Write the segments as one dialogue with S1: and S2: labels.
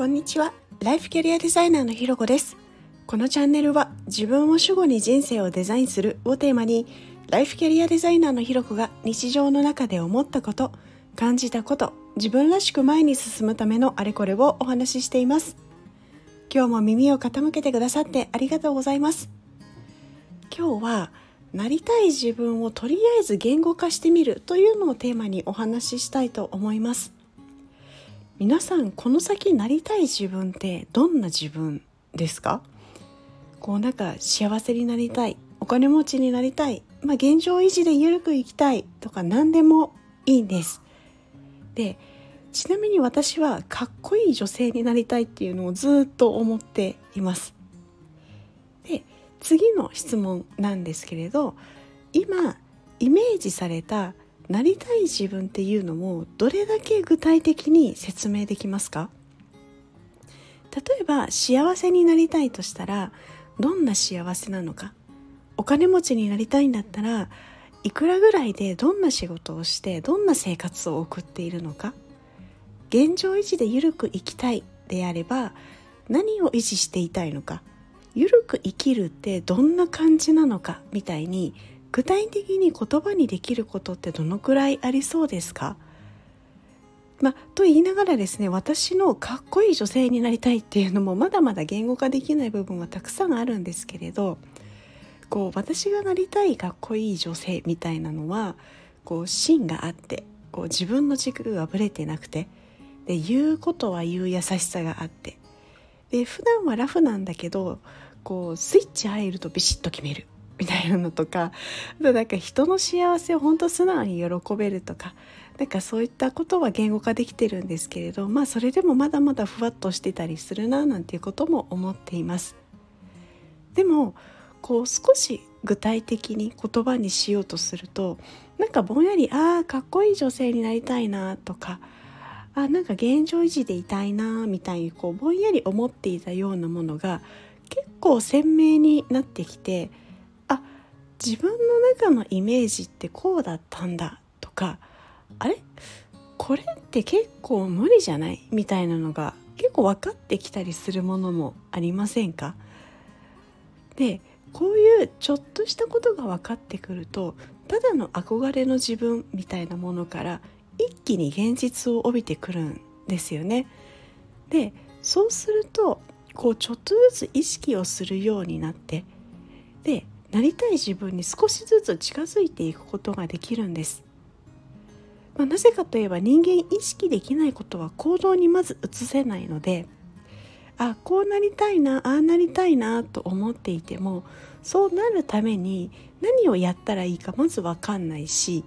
S1: こんにちは。ライフキャリアデザイナーのひろこです。このチャンネルは自分を主語に人生をデザインするをテーマにライフキャリアデザイナーのひろこが日常の中で思ったこと感じたこと自分らしく前に進むためのあれこれをお話ししています。今日も耳を傾けてくださってありがとうございます。今日はなりたい自分をとりあえず言語化してみるというのをテーマにお話ししたいと思います。皆さんこの先なりたい自分ってどんな自分ですか？こうなんか幸せになりたいお金持ちになりたい、まあ、現状維持で緩く生きたいとか何でもいいんです。でちなみに私はかっこいい女性になりたいっていうのをずっと思っています。で次の質問なんですけれど今イメージされたなりたい自分っていうのをどれだけ具体的に説明できますか？例えば幸せになりたいとしたらどんな幸せなのか？お金持ちになりたいんだったらいくらぐらいでどんな仕事をしてどんな生活を送っているのか？現状維持で緩く生きたいであれば何を維持していたいのか？ゆるく生きるってどんな感じなのか？みたいに具体的に言葉にできることってどのくらいありそうですか？まあ、と言いながらですね私のかっこいい女性になりたいっていうのもまだまだ言語化できない部分はたくさんあるんですけれどこう私がなりたいかっこいい女性みたいなのはこう芯があってこう自分の軸がぶれてなくてで言うことは言う優しさがあってで普段はラフなんだけどこうスイッチ入るとビシッと決める。みたいなのとかあとなんか人の幸せを本当素直に喜べるとかなんかそういったことは言語化できてるんですけれどまあそれでもまだまだふわっとしてたりするななんていうことも思っています。でもこう少し具体的に言葉にしようとするとなんかぼんやりああかっこいい女性になりたいなとかあなんか現状維持でいたいなみたいにこうぼんやり思っていたようなものが結構鮮明になってきて自分の中のイメージってこうだったんだとかあれ？これって結構無理じゃない？みたいなのが結構分かってきたりするものもありませんか？でこういうちょっとしたことが分かってくるとただの憧れの自分みたいなものから一気に現実を帯びてくるんですよね。でそうするとこうちょっとずつ意識をするようになってでなりたい自分に少しずつ近づいていくことができるんです。まあ、なぜかといえば人間意識できないことは行動にまず移せないのであこうなりたいなああなりたいなと思っていてもそうなるために何をやったらいいかまず分かんないし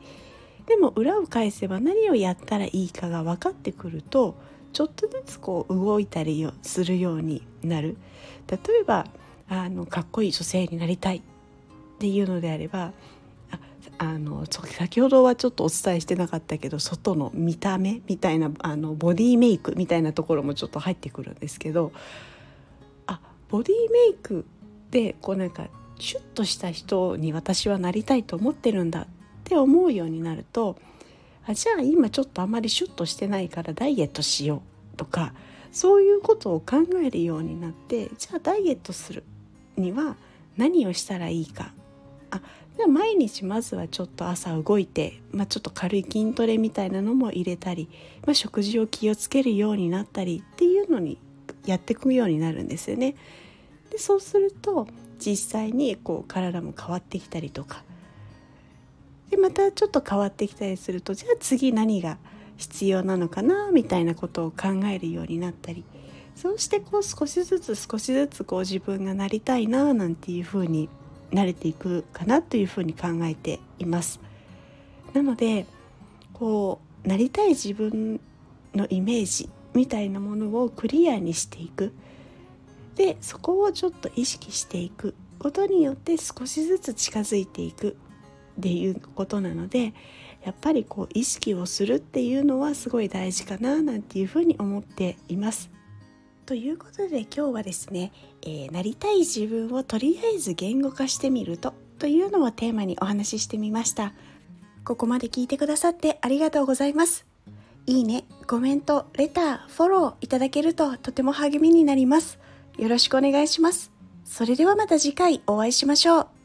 S1: でも裏を返せば何をやったらいいかが分かってくるとちょっとずつこう動いたりするようになる例えばあのかっこいい女性になりたいっていうのであればあの先ほどはちょっとお伝えしてなかったけど外の見た目みたいなあのボディメイクみたいなところもちょっと入ってくるんですけどあボディメイクでこうなんかシュッとした人に私はなりたいと思ってるんだって思うようになるとあじゃあ今ちょっとあまりシュッとしてないからダイエットしようとかそういうことを考えるようになってじゃあダイエットするには何をしたらいいかあで毎日まずはちょっと朝動いて、まあ、ちょっと軽い筋トレみたいなのも入れたり、まあ、食事を気をつけるようになったりっていうのにやっていくようになるんですよね。でそうすると実際にこう体も変わってきたりとかでまたちょっと変わってきたりするとじゃあ次何が必要なのかなみたいなことを考えるようになったりそうしてこう少しずつ少しずつこう自分がなりたいななんていうふうに慣れていくかなというふうに考えています。なのでこうなりたい自分のイメージみたいなものをクリアにしていくでそこをちょっと意識していくことによって少しずつ近づいていくっていうことなのでやっぱりこう意識をするっていうのはすごい大事かななんていうふうに思っています。ということで今日はですね、えー、なりたい自分をとりあえず言語化してみるとというのをテーマにお話ししてみました。ここまで聞いてくださってありがとうございます。いいね、コメント、レター、フォローいただけるととても励みになります。よろしくお願いします。それではまた次回お会いしましょう。